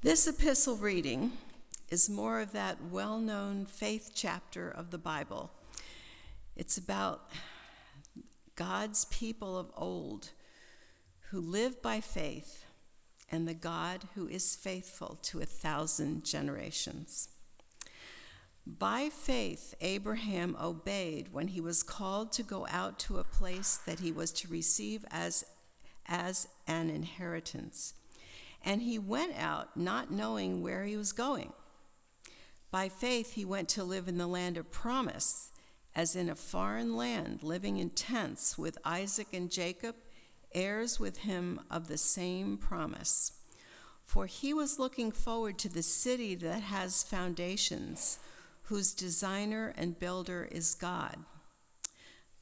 This epistle reading is more of that well known faith chapter of the Bible. It's about God's people of old who live by faith and the God who is faithful to a thousand generations. By faith, Abraham obeyed when he was called to go out to a place that he was to receive as, as an inheritance. And he went out not knowing where he was going. By faith, he went to live in the land of promise, as in a foreign land, living in tents with Isaac and Jacob, heirs with him of the same promise. For he was looking forward to the city that has foundations whose designer and builder is God.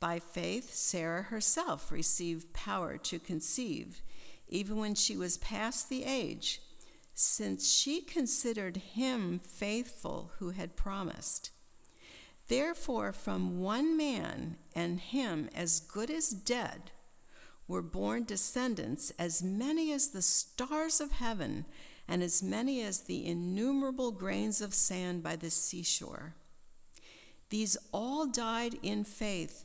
By faith, Sarah herself received power to conceive, even when she was past the age, since she considered him faithful who had promised. Therefore, from one man, and him as good as dead, were born descendants as many as the stars of heaven and as many as the innumerable grains of sand by the seashore. These all died in faith,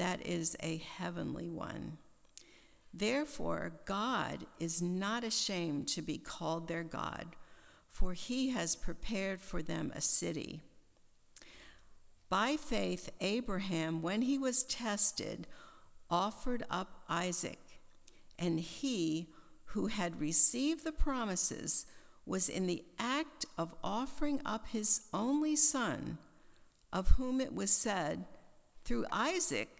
that is, a heavenly one. Therefore, God is not ashamed to be called their God, for he has prepared for them a city. By faith, Abraham, when he was tested, offered up Isaac and he who had received the promises was in the act of offering up his only son, of whom it was said, Through Isaac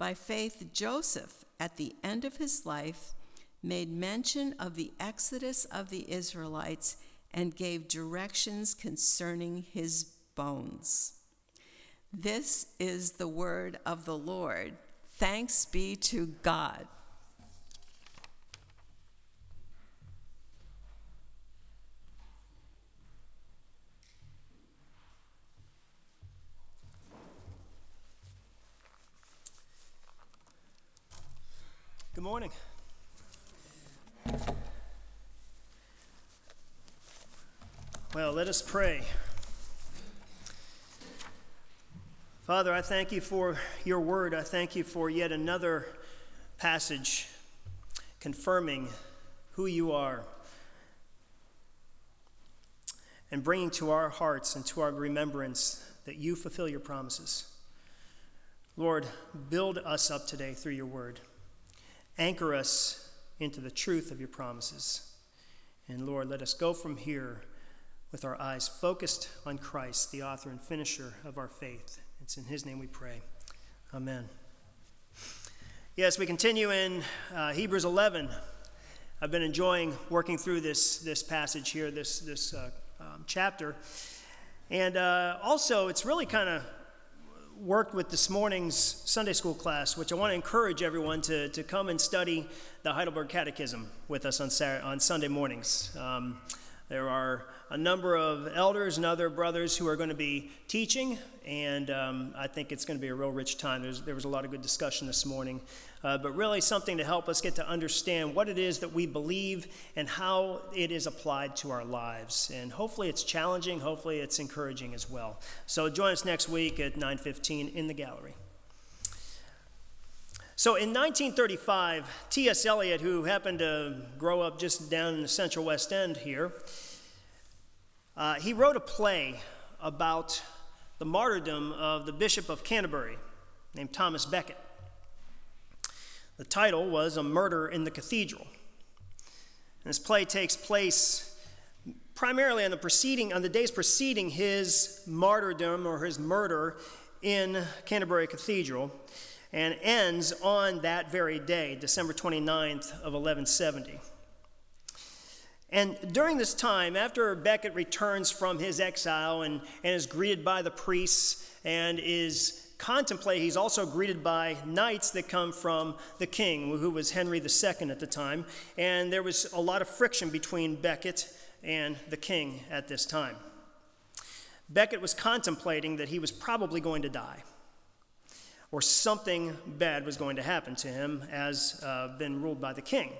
By faith, Joseph, at the end of his life, made mention of the exodus of the Israelites and gave directions concerning his bones. This is the word of the Lord. Thanks be to God. Good morning. Well, let us pray. Father, I thank you for your word. I thank you for yet another passage confirming who you are and bringing to our hearts and to our remembrance that you fulfill your promises. Lord, build us up today through your word. Anchor us into the truth of your promises. And Lord, let us go from here with our eyes focused on Christ, the author and finisher of our faith. It's in His name we pray. Amen. Yes, we continue in uh, Hebrews 11. I've been enjoying working through this, this passage here, this, this uh, um, chapter. And uh, also, it's really kind of worked with this morning's Sunday school class, which I want to encourage everyone to, to come and study the Heidelberg Catechism with us on, Saturday, on Sunday mornings. Um, there are a number of elders and other brothers who are going to be teaching, and um, I think it's going to be a real rich time. There's, there was a lot of good discussion this morning, uh, but really something to help us get to understand what it is that we believe and how it is applied to our lives. And hopefully it's challenging, hopefully it's encouraging as well. So join us next week at 9:15 in the gallery. So in 1935, T.S. Eliot, who happened to grow up just down in the central West End here, uh, he wrote a play about the martyrdom of the Bishop of Canterbury named Thomas Becket. The title was A Murder in the Cathedral. And this play takes place primarily on the preceding on the days preceding his martyrdom or his murder in Canterbury Cathedral and ends on that very day, December 29th of 1170. And during this time, after Becket returns from his exile and, and is greeted by the priests and is contemplate, he's also greeted by knights that come from the king, who was Henry II at the time. And there was a lot of friction between Becket and the king at this time. Becket was contemplating that he was probably going to die, or something bad was going to happen to him, as uh, been ruled by the king.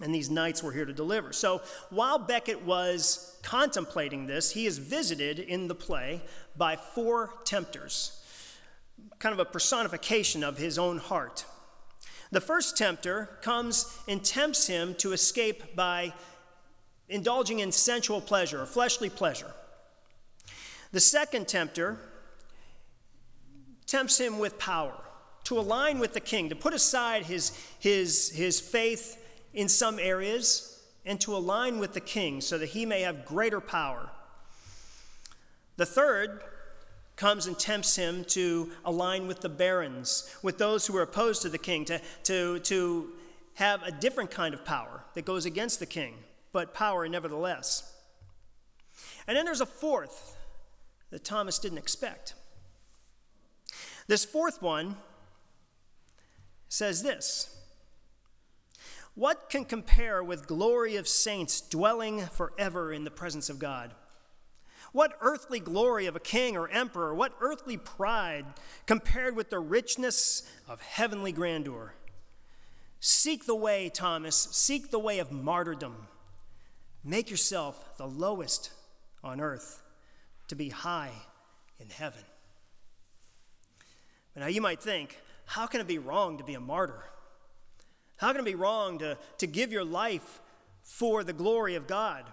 And these knights were here to deliver. So while Becket was contemplating this, he is visited in the play by four tempters, kind of a personification of his own heart. The first tempter comes and tempts him to escape by indulging in sensual pleasure or fleshly pleasure. The second tempter tempts him with power, to align with the king, to put aside his, his, his faith in some areas and to align with the king so that he may have greater power. The third comes and tempts him to align with the barons, with those who are opposed to the king, to, to, to have a different kind of power that goes against the king, but power nevertheless. And then there's a fourth that Thomas didn't expect. This fourth one says this what can compare with glory of saints dwelling forever in the presence of God? What earthly glory of a king or emperor, what earthly pride compared with the richness of heavenly grandeur? Seek the way, Thomas, seek the way of martyrdom. Make yourself the lowest on earth to be high in heaven. Now you might think, how can it be wrong to be a martyr? How can it be wrong to, to give your life for the glory of God?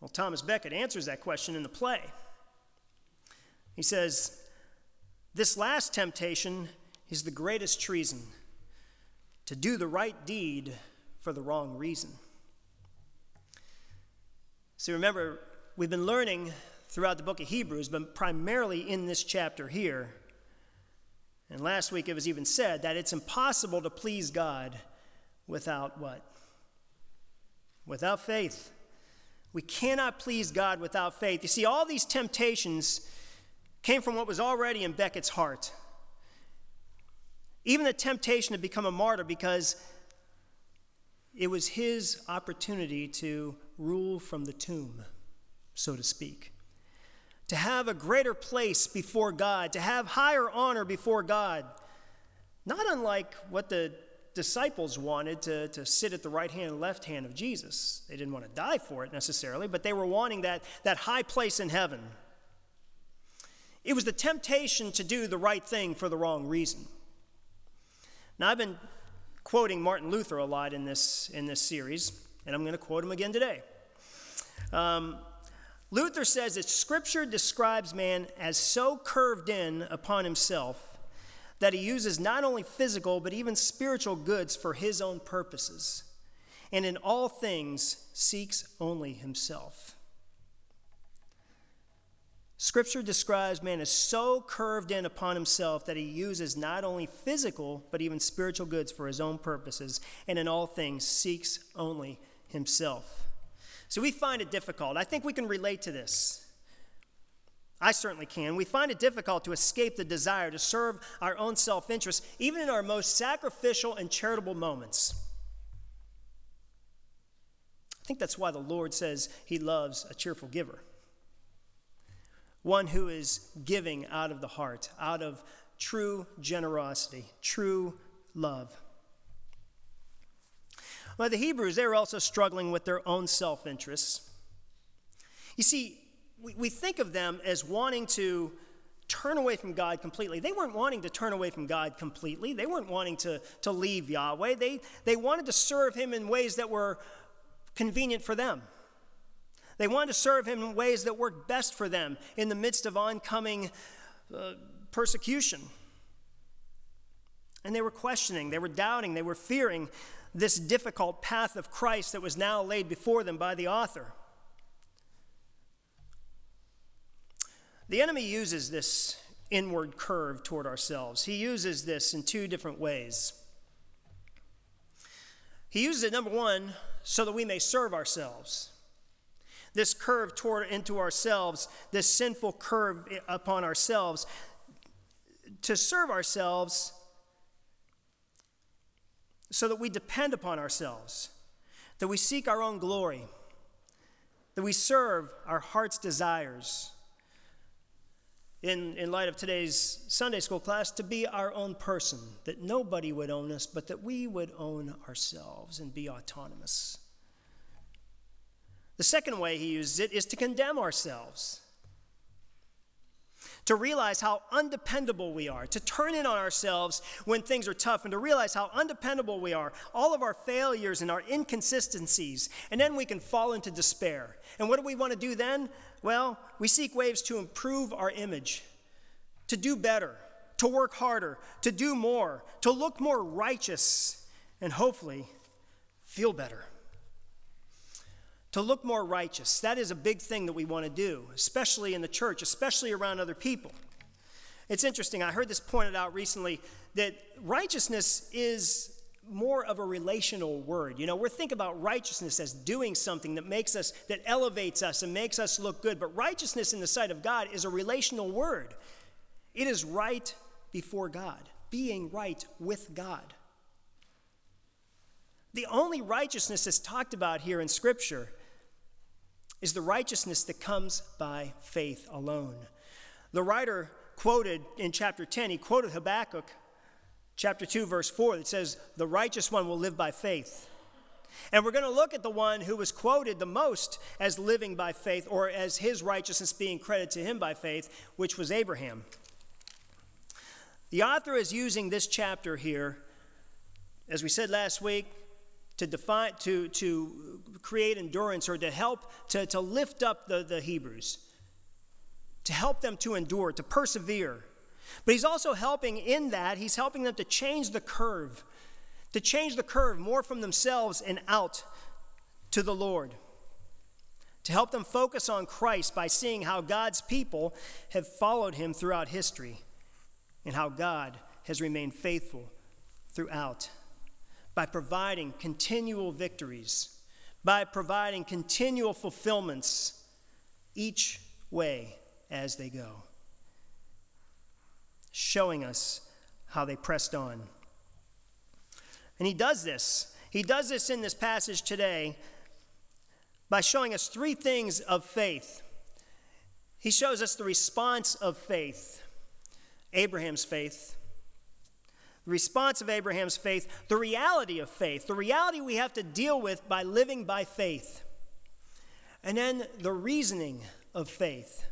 Well, Thomas Becket answers that question in the play. He says, This last temptation is the greatest treason to do the right deed for the wrong reason. See, remember, we've been learning throughout the book of Hebrews, but primarily in this chapter here, and last week it was even said that it's impossible to please God without what? Without faith. We cannot please God without faith. You see, all these temptations came from what was already in Becket's heart. Even the temptation to become a martyr because it was his opportunity to rule from the tomb, so to speak to have a greater place before God, to have higher honor before God. Not unlike what the disciples wanted to, to sit at the right hand and left hand of Jesus. They didn't want to die for it necessarily, but they were wanting that, that high place in heaven. It was the temptation to do the right thing for the wrong reason. Now, I've been quoting Martin Luther a lot in this, in this series, and I'm going to quote him again today. Um, Luther says that Scripture describes man as so curved in upon himself that he uses not only physical but even spiritual goods for his own purposes, and in all things seeks only himself. Scripture describes man as so curved in upon himself that he uses not only physical but even spiritual goods for his own purposes, and in all things seeks only himself. So we find it difficult. I think we can relate to this. I certainly can. We find it difficult to escape the desire to serve our own self interest, even in our most sacrificial and charitable moments. I think that's why the Lord says he loves a cheerful giver. One who is giving out of the heart, out of true generosity, true love. But the Hebrews, they were also struggling with their own self interests. You see, we, we think of them as wanting to turn away from God completely. They weren't wanting to turn away from God completely. They weren't wanting to, to leave Yahweh. They, they wanted to serve Him in ways that were convenient for them. They wanted to serve him in ways that worked best for them in the midst of oncoming uh, persecution. And they were questioning, they were doubting, they were fearing this difficult path of Christ that was now laid before them by the author. The enemy uses this inward curve toward ourselves. He uses this in two different ways. He uses it, number one, so that we may serve ourselves. This curve toward into ourselves, this sinful curve upon ourselves, to serve ourselves so that we depend upon ourselves, that we seek our own glory, that we serve our heart's desires. In, in light of today's Sunday school class, to be our own person, that nobody would own us, but that we would own ourselves and be autonomous. The second way he uses it is to condemn ourselves to realize how undependable we are, to turn in on ourselves when things are tough, and to realize how undependable we are, all of our failures and our inconsistencies, and then we can fall into despair. And what do we want to do then? Well, we seek ways to improve our image, to do better, to work harder, to do more, to look more righteous, and hopefully feel better to look more righteous. That is a big thing that we want to do, especially in the church, especially around other people. It's interesting, I heard this pointed out recently that righteousness is more of a relational word. You know, we're thinking about righteousness as doing something that makes us, that elevates us and makes us look good. But righteousness in the sight of God is a relational word. It is right before God, being right with God. The only righteousness that's talked about here in Scripture is the righteousness that comes by faith alone. The writer quoted in chapter 10, he quoted Habakkuk chapter 2, verse 4, that says, The righteous one will live by faith. And we're going to look at the one who was quoted the most as living by faith, or as his righteousness being credited to him by faith, which was Abraham. The author is using this chapter here, as we said last week, to define to, to create endurance or to help to, to lift up the, the Hebrews, to help them to endure, to persevere. But he's also helping in that, he's helping them to change the curve, to change the curve more from themselves and out to the Lord. To help them focus on Christ by seeing how God's people have followed him throughout history and how God has remained faithful throughout by providing continual victories, by providing continual fulfillments each way as they go, showing us how they pressed on. And he does this. He does this in this passage today by showing us three things of faith. He shows us the response of faith Abraham's faith, response of Abraham's faith, the reality of faith, the reality we have to deal with by living by faith, and then the reasoning of faith.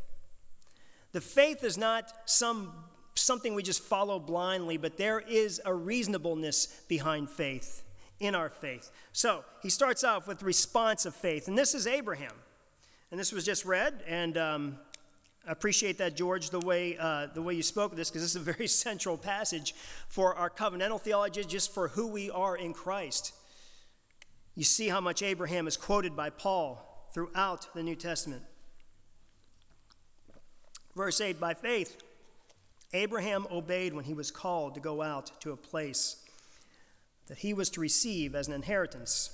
The faith is not some something we just follow blindly, but there is a reasonableness behind faith in our faith. So he starts off with response of faith, and this is Abraham. And this was just read, and um, appreciate that, George, the way, uh, the way you spoke of this, because this is a very central passage for our covenantal theology, just for who we are in Christ. You see how much Abraham is quoted by Paul throughout the New Testament. Verse 8 By faith, Abraham obeyed when he was called to go out to a place that he was to receive as an inheritance.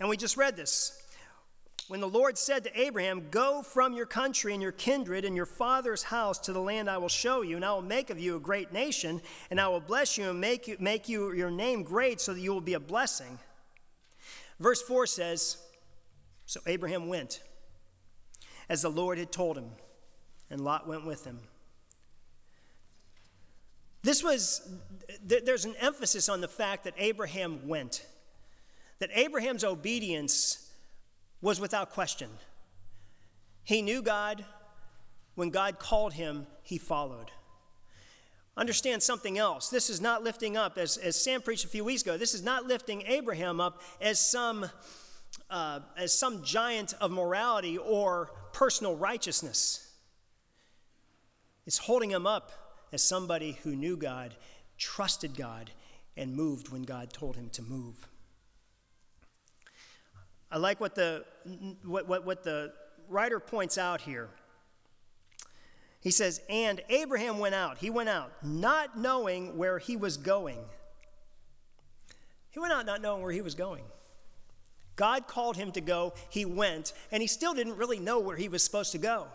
And we just read this when the Lord said to Abraham, Go from your country and your kindred and your father's house to the land I will show you, and I will make of you a great nation, and I will bless you and make you, make you your name great so that you will be a blessing. Verse 4 says, So Abraham went, as the Lord had told him, and Lot went with him. This was, there's an emphasis on the fact that Abraham went, that Abraham's obedience was without question. He knew God. When God called him, he followed. Understand something else. This is not lifting up, as, as Sam preached a few weeks ago, this is not lifting Abraham up as some uh, as some giant of morality or personal righteousness. It's holding him up as somebody who knew God, trusted God, and moved when God told him to move. I like what the, what, what, what the writer points out here. He says, And Abraham went out. He went out, not knowing where he was going. He went out not knowing where he was going. God called him to go. He went, and he still didn't really know where he was supposed to go,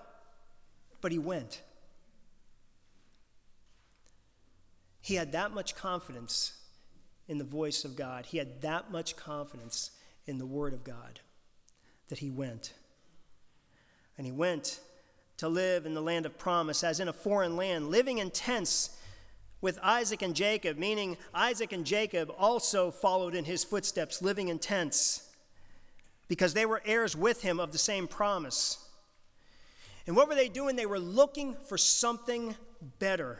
but he went. He had that much confidence in the voice of God, he had that much confidence in the Word of God that he went. And he went to live in the land of promise, as in a foreign land, living in tents with Isaac and Jacob, meaning Isaac and Jacob also followed in his footsteps, living in tents, because they were heirs with him of the same promise. And what were they doing? They were looking for something better.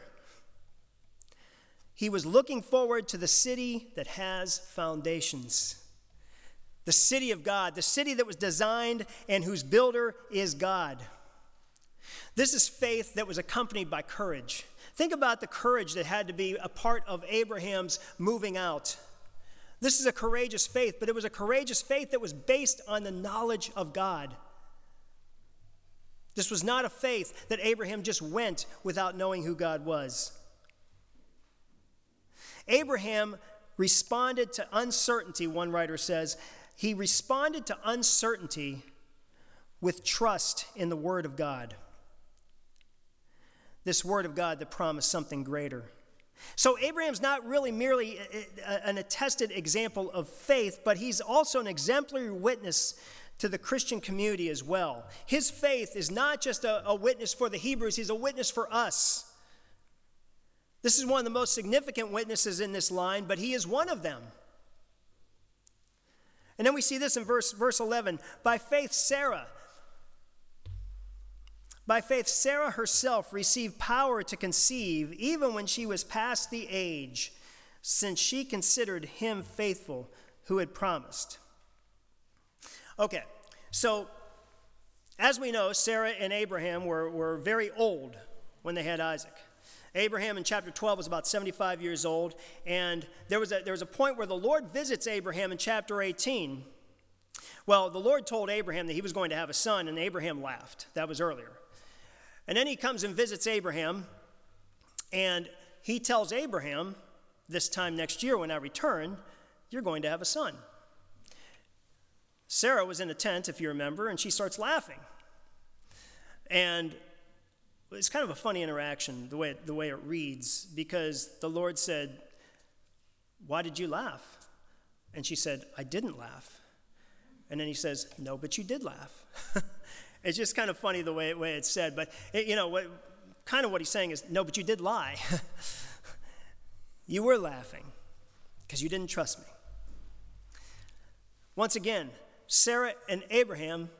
He was looking forward to the city that has foundations. The city of God, the city that was designed and whose builder is God. This is faith that was accompanied by courage. Think about the courage that had to be a part of Abraham's moving out. This is a courageous faith, but it was a courageous faith that was based on the knowledge of God. This was not a faith that Abraham just went without knowing who God was. Abraham responded to uncertainty, one writer says. He responded to uncertainty with trust in the Word of God this word of God that promised something greater. So, Abraham's not really merely an attested example of faith, but he's also an exemplary witness to the Christian community as well. His faith is not just a, a, witness for the Hebrews, he's a witness for us. This is one of the most significant witnesses in this line, but he is one of them. And then we see this in verse, verse 11. By faith, Sarah, by faith, Sarah herself received power to conceive even when she was past the age, since she considered him faithful who had promised. Okay, so as we know, Sarah and Abraham were, were very old when they had Isaac. Abraham in chapter 12 was about 75 years old, and there was, a, there was a point where the Lord visits Abraham in chapter 18. Well, the Lord told Abraham that he was going to have a son, and Abraham laughed. That was earlier. And then he comes and visits Abraham, and he tells Abraham, this time next year when I return, you're going to have a son. Sarah was in a tent, if you remember, and she starts laughing. And it's kind of a funny interaction, the way, the way it reads, because the Lord said, Why did you laugh? And she said, I didn't laugh. And then he says, No, but you did laugh. It's just kind of funny the way, way it's said, but it, you know, what, kind of what he's saying is no, but you did lie. you were laughing because you didn't trust me. Once again, Sarah and Abraham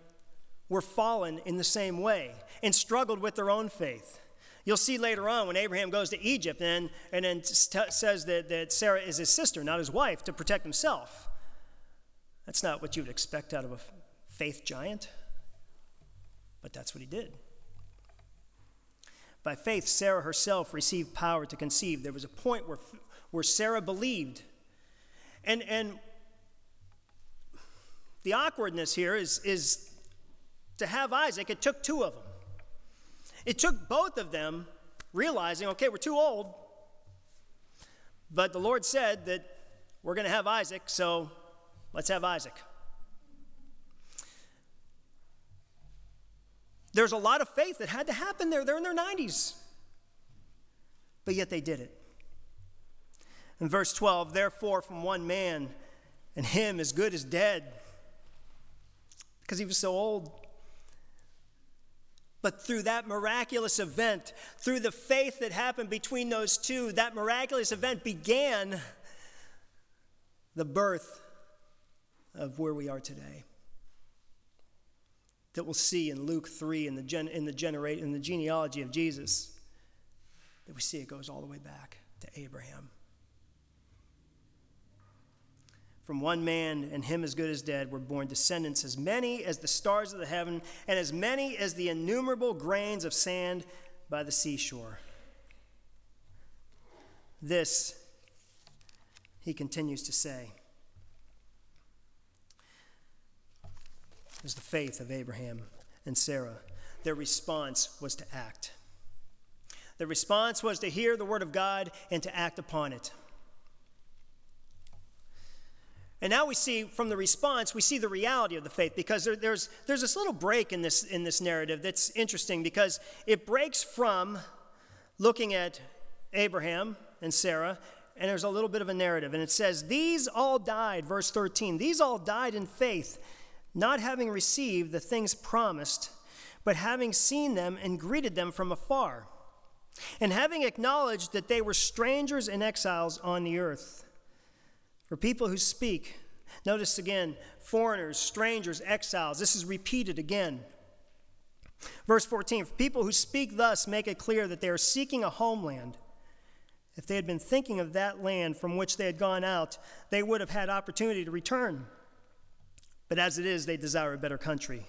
were fallen in the same way and struggled with their own faith. You'll see later on when Abraham goes to Egypt and, and then t- says that, that Sarah is his sister, not his wife, to protect himself. That's not what you would expect out of a faith giant. But that's what he did. By faith, Sarah herself received power to conceive. There was a point where, where Sarah believed. And, and the awkwardness here is, is to have Isaac, it took two of them. It took both of them realizing, okay, we're too old. But the Lord said that we're going to have Isaac, so let's have Isaac. There's a lot of faith that had to happen there. They're in their 90s. But yet they did it. In verse 12, therefore, from one man, and him as good as dead, because he was so old. But through that miraculous event, through the faith that happened between those two, that miraculous event began the birth of where we are today that we'll see in Luke 3 in the, gen, in, the generate, in the genealogy of Jesus, that we see it goes all the way back to Abraham. From one man, and him as good as dead, were born descendants as many as the stars of the heaven, and as many as the innumerable grains of sand by the seashore. This, he continues to say, is the faith of Abraham and Sarah. Their response was to act. The response was to hear the word of God and to act upon it. And now we see from the response, we see the reality of the faith because there, there's, there's this little break in this, in this narrative that's interesting because it breaks from looking at Abraham and Sarah, and there's a little bit of a narrative. And it says, These all died, verse 13, these all died in faith, not having received the things promised, but having seen them and greeted them from afar, and having acknowledged that they were strangers and exiles on the earth. For people who speak, notice again, foreigners, strangers, exiles, this is repeated again. Verse 14 For people who speak thus make it clear that they are seeking a homeland. If they had been thinking of that land from which they had gone out, they would have had opportunity to return. But as it is, they desire a better country.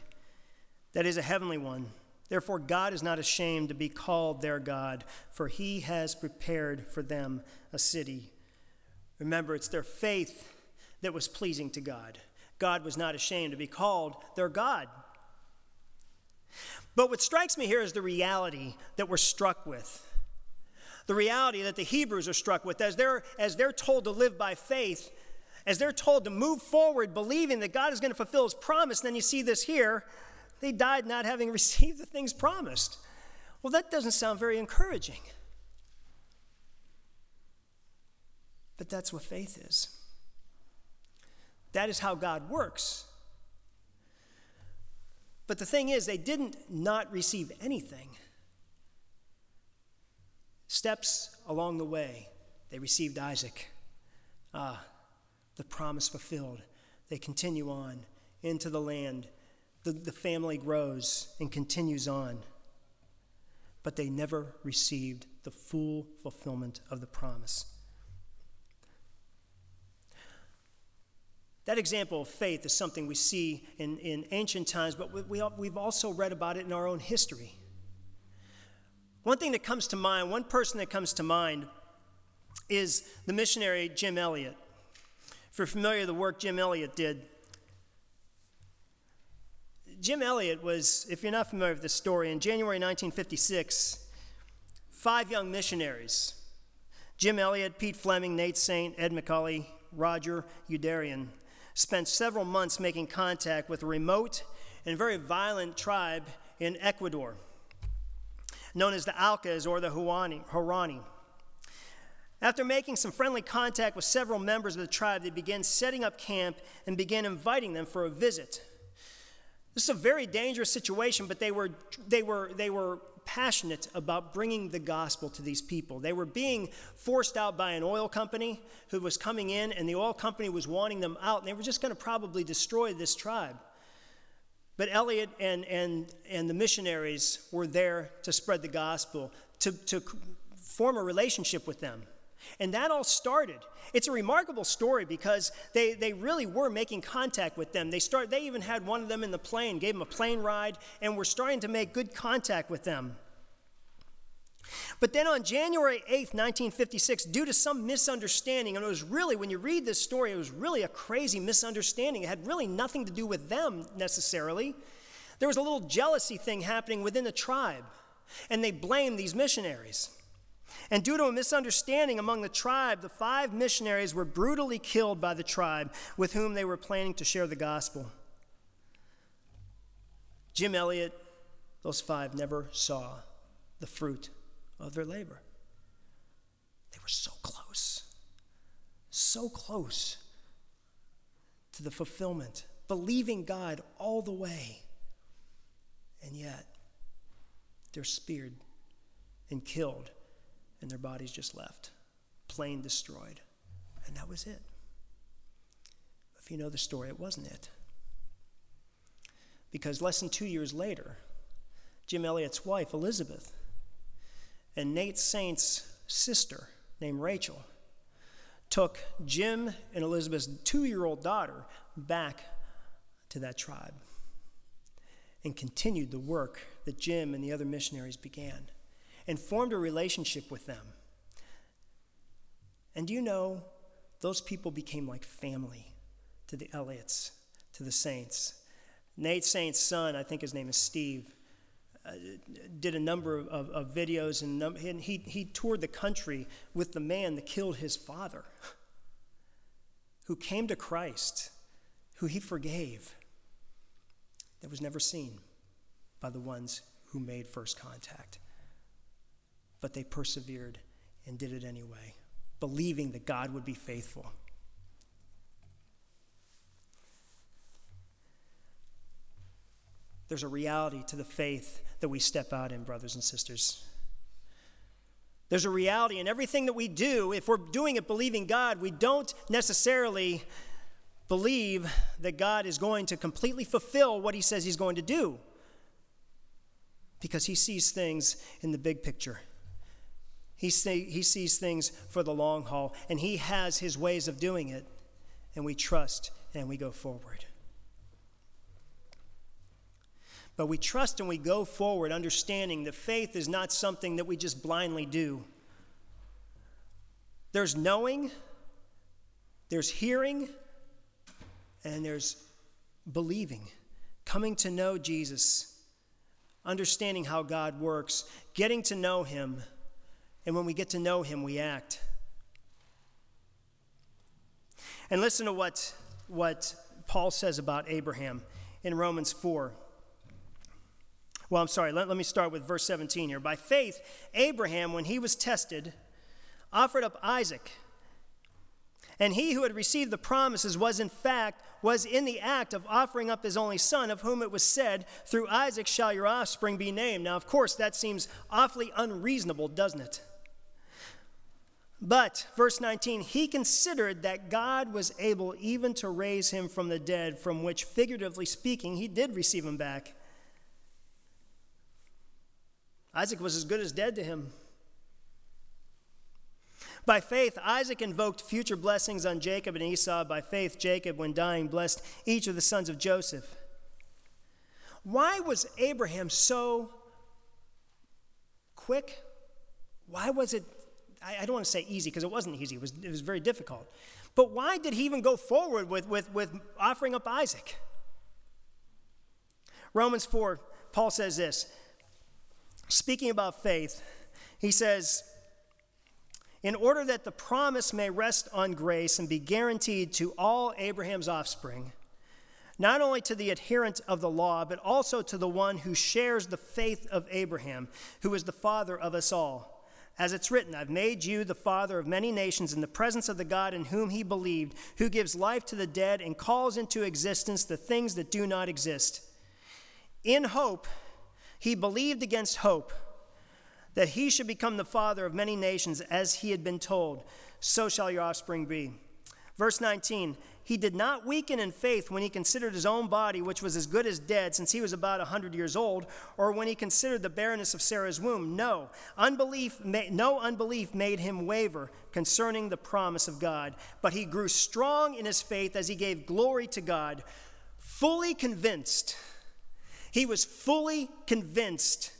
That is a heavenly one. Therefore, God is not ashamed to be called their God, for he has prepared for them a city. Remember, it's their faith that was pleasing to God. God was not ashamed to be called their God. But what strikes me here is the reality that we're struck with. The reality that the Hebrews are struck with as they're, as they're told to live by faith, as they're told to move forward believing that God is going to fulfill his promise. And then you see this here they died not having received the things promised. Well, that doesn't sound very encouraging. But that's what faith is. That is how God works. But the thing is, they didn't not receive anything. Steps along the way, they received Isaac. Ah, the promise fulfilled. They continue on into the land. The, the family grows and continues on. But they never received the full fulfillment of the promise. That example of faith is something we see in, in ancient times, but we, we've also read about it in our own history. One thing that comes to mind, one person that comes to mind, is the missionary Jim Elliot. If you're familiar with the work Jim Elliot did, Jim Elliot was, if you're not familiar with this story, in January 1956, five young missionaries Jim Elliot, Pete Fleming, Nate Saint, Ed McCully, Roger Youderian spent several months making contact with a remote and very violent tribe in Ecuador, known as the Aucas or the Huaorani. After making some friendly contact with several members of the tribe, they began setting up camp and began inviting them for a visit. This is a very dangerous situation, but they were, they were, they were passionate about bringing the gospel to these people. They were being forced out by an oil company who was coming in, and the oil company was wanting them out, and they were just going to probably destroy this tribe. But Elliot and, and, and the missionaries were there to spread the gospel, to, to form a relationship with them. And that all started. It's a remarkable story because they, they really were making contact with them. They, start, they even had one of them in the plane, gave them a plane ride, and were starting to make good contact with them. But then on January 8th, 1956, due to some misunderstanding, and it was really, when you read this story, it was really a crazy misunderstanding. It had really nothing to do with them necessarily. There was a little jealousy thing happening within the tribe, and they blamed these missionaries. And due to a misunderstanding among the tribe, the five missionaries were brutally killed by the tribe with whom they were planning to share the gospel. Jim Elliot, those five never saw the fruit of their labor. They were so close, so close to the fulfillment, believing God all the way. And yet, they're speared and killed and their bodies just left, plain destroyed. And that was it. If you know the story, it wasn't it. Because less than two years later, Jim Elliot's wife, Elizabeth, and Nate Saint's sister, named Rachel, took Jim and Elizabeth's two year old daughter back to that tribe and continued the work that Jim and the other missionaries began and formed a relationship with them. And do you know, those people became like family to the Elliots, to the Saints. Nate Saint's son, I think his name is Steve, uh, did a number of, of, of videos and, num- and he, he toured the country with the man that killed his father, who came to Christ, who he forgave, that was never seen by the ones who made first contact. But they persevered and did it anyway, believing that God would be faithful. There's a reality to the faith that we step out in, brothers and sisters. There's a reality in everything that we do. If we're doing it believing God, we don't necessarily believe that God is going to completely fulfill what He says He's going to do because He sees things in the big picture. He, say, he sees things for the long haul, and He has His ways of doing it, and we trust and we go forward. But we trust and we go forward, understanding that faith is not something that we just blindly do. There's knowing, there's hearing, and there's believing, coming to know Jesus, understanding how God works, getting to know Him, and when we get to know Him, we act. And listen to what, what Paul says about Abraham in Romans 4. Well, I'm sorry, let, let me start with verse 17 here. By faith, Abraham, when he was tested, offered up Isaac. And he who had received the promises was in fact was in the act of offering up his only son, of whom it was said, Through Isaac shall your offspring be named. Now, of course, that seems awfully unreasonable, doesn't it? But, verse 19, he considered that God was able even to raise him from the dead, from which, figuratively speaking, he did receive him back. Isaac was as good as dead to him. By faith, Isaac invoked future blessings on Jacob and Esau. By faith, Jacob, when dying, blessed each of the sons of Joseph. Why was Abraham so quick? Why was it, I, don't want to say easy because it wasn't easy, it was, it was very difficult. But why did he even go forward with, with, with offering up Isaac? Romans 4, Paul says this speaking about faith, he says, in order that the promise may rest on grace and be guaranteed to all Abraham's offspring, not only to the adherent of the law, but also to the one who shares the faith of Abraham, who is the father of us all. As it's written, I've made you the father of many nations in the presence of the God in whom he believed, who gives life to the dead and calls into existence the things that do not exist. In hope, he believed against hope that he should become the father of many nations, as he had been told, so shall your offspring be. Verse 19, he did not weaken in faith when he considered his own body, which was as good as dead, since he was about a 100 years old, or when he considered the barrenness of Sarah's womb. No, unbelief, no unbelief made him waver concerning the promise of God, but he grew strong in his faith as he gave glory to God, fully convinced he was fully convinced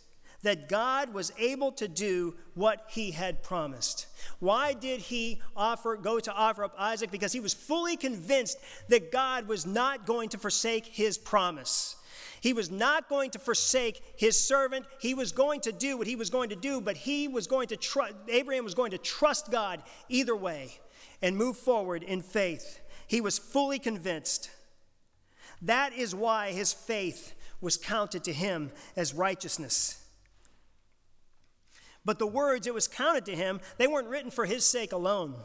that God was able to do what he had promised. Why did he offer go to offer up Isaac? Because he was fully convinced that God was not going to forsake his promise. He was not going to forsake his servant. He was going to do what he was going to do, but he was going to trust Abraham was going to trust God either way and move forward in faith. He was fully convinced. That is why his faith was counted to him as righteousness. But the words it was counted to him, they weren't written for his sake alone,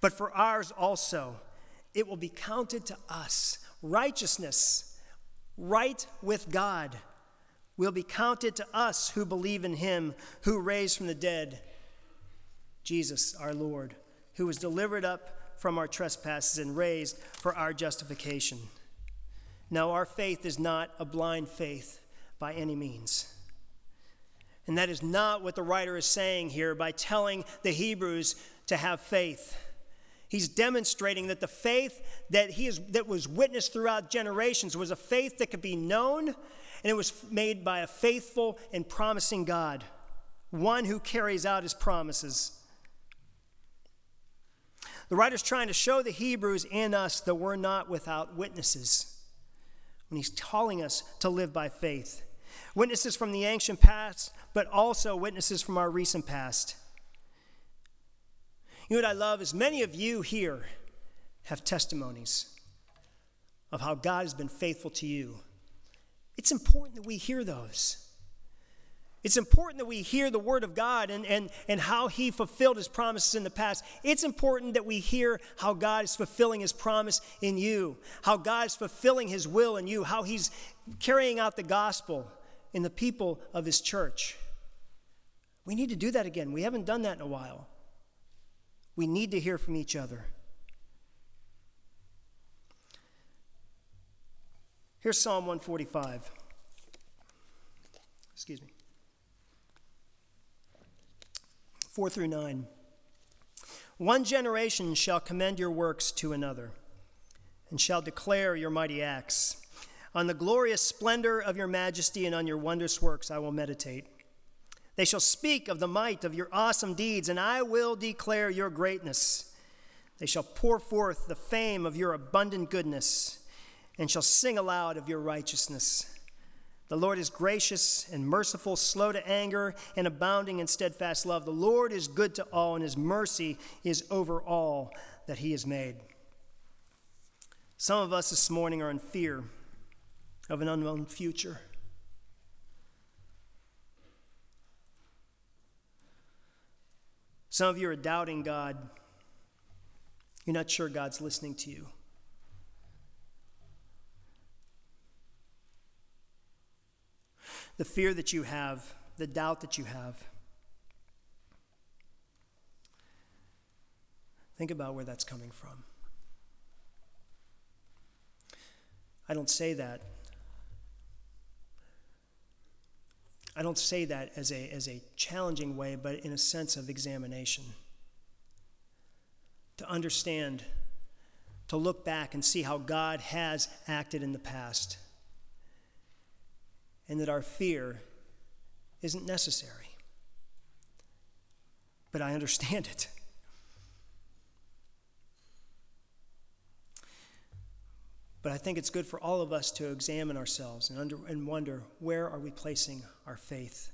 but for ours also. It will be counted to us. Righteousness, right with God, will be counted to us who believe in him who raised from the dead Jesus, our Lord, who was delivered up from our trespasses and raised for our justification. Now, our faith is not a blind faith by any means. And that is not what the writer is saying here by telling the Hebrews to have faith. He's demonstrating that the faith that, he is, that was witnessed throughout generations was a faith that could be known, and it was made by a faithful and promising God, one who carries out his promises. The writer's trying to show the Hebrews and us that we're not without witnesses when he's calling us to live by faith. Witnesses from the ancient past, but also witnesses from our recent past. You know what I love is many of you here have testimonies of how God has been faithful to you. It's important that we hear those. It's important that we hear the word of God and, and, and how he fulfilled his promises in the past. It's important that we hear how God is fulfilling his promise in you, how God is fulfilling his will in you, how he's carrying out the gospel in the people of his church. We need to do that again. We haven't done that in a while. We need to hear from each other. Here's Psalm 145. Excuse me. 4 through 9. One generation shall commend your works to another, and shall declare your mighty acts. On the glorious splendor of your majesty and on your wondrous works I will meditate. They shall speak of the might of your awesome deeds, and I will declare your greatness. They shall pour forth the fame of your abundant goodness, and shall sing aloud of your righteousness. The Lord is gracious and merciful, slow to anger, and abounding in steadfast love. The Lord is good to all, and his mercy is over all that he has made. Some of us this morning are in fear of an unknown future. Some of you are doubting God. You're not sure God's listening to you. the fear that you have, the doubt that you have. Think about where that's coming from. I don't say that. I don't say that as a, as a challenging way, but in a sense of examination. To understand, to look back and see how God has acted in the past and that our fear isn't necessary. But I understand it. But I think it's good for all of us to examine ourselves and, under, and wonder where are we placing our faith?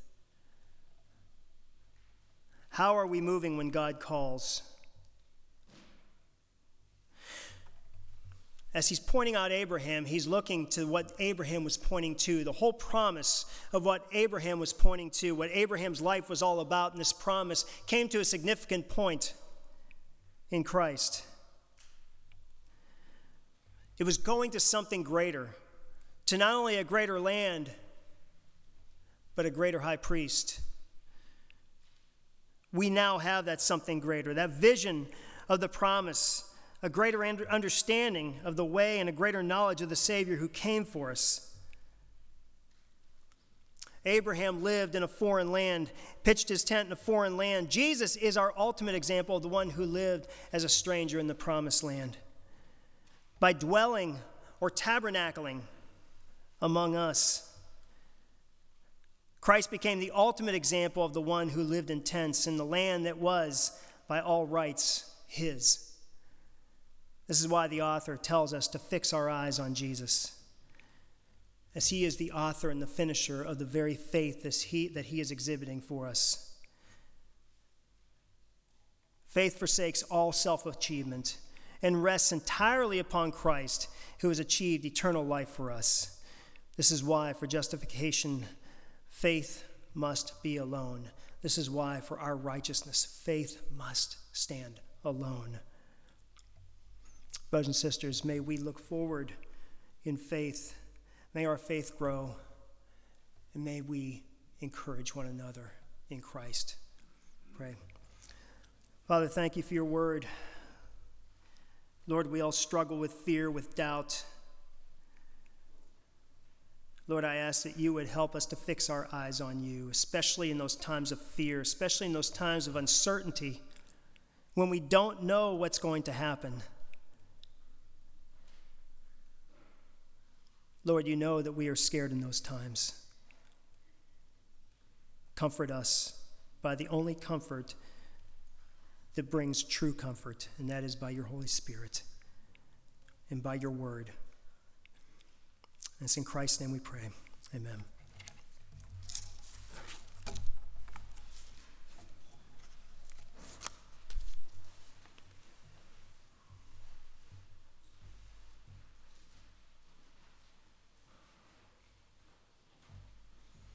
How are we moving when God calls? as he's pointing out Abraham, he's looking to what Abraham was pointing to, the whole promise of what Abraham was pointing to, what Abraham's life was all about, and this promise came to a significant point in Christ. It was going to something greater, to not only a greater land, but a greater high priest. We now have that something greater, that vision of the promise a greater understanding of the way and a greater knowledge of the Savior who came for us. Abraham lived in a foreign land, pitched his tent in a foreign land. Jesus is our ultimate example of the one who lived as a stranger in the promised land. By dwelling or tabernacling among us, Christ became the ultimate example of the one who lived in tents in the land that was, by all rights, his. This is why the author tells us to fix our eyes on Jesus, as he is the author and the finisher of the very faith that he, is exhibiting for us. Faith forsakes all self achievement and rests entirely upon Christ, who has achieved eternal life for us. This is why, for justification, faith must be alone. This is why, for our righteousness, faith must stand alone. Brothers and sisters, may we look forward in faith. May our faith grow. And may we encourage one another in Christ. Pray. Father, thank you for your word. Lord, we all struggle with fear, with doubt. Lord, I ask that you would help us to fix our eyes on you, especially in those times of fear, especially in those times of uncertainty when we don't know what's going to happen. Lord, you know that we are scared in those times. Comfort us by the only comfort that brings true comfort, and that is by your Holy Spirit and by your word. And it's in Christ's name we pray. Amen.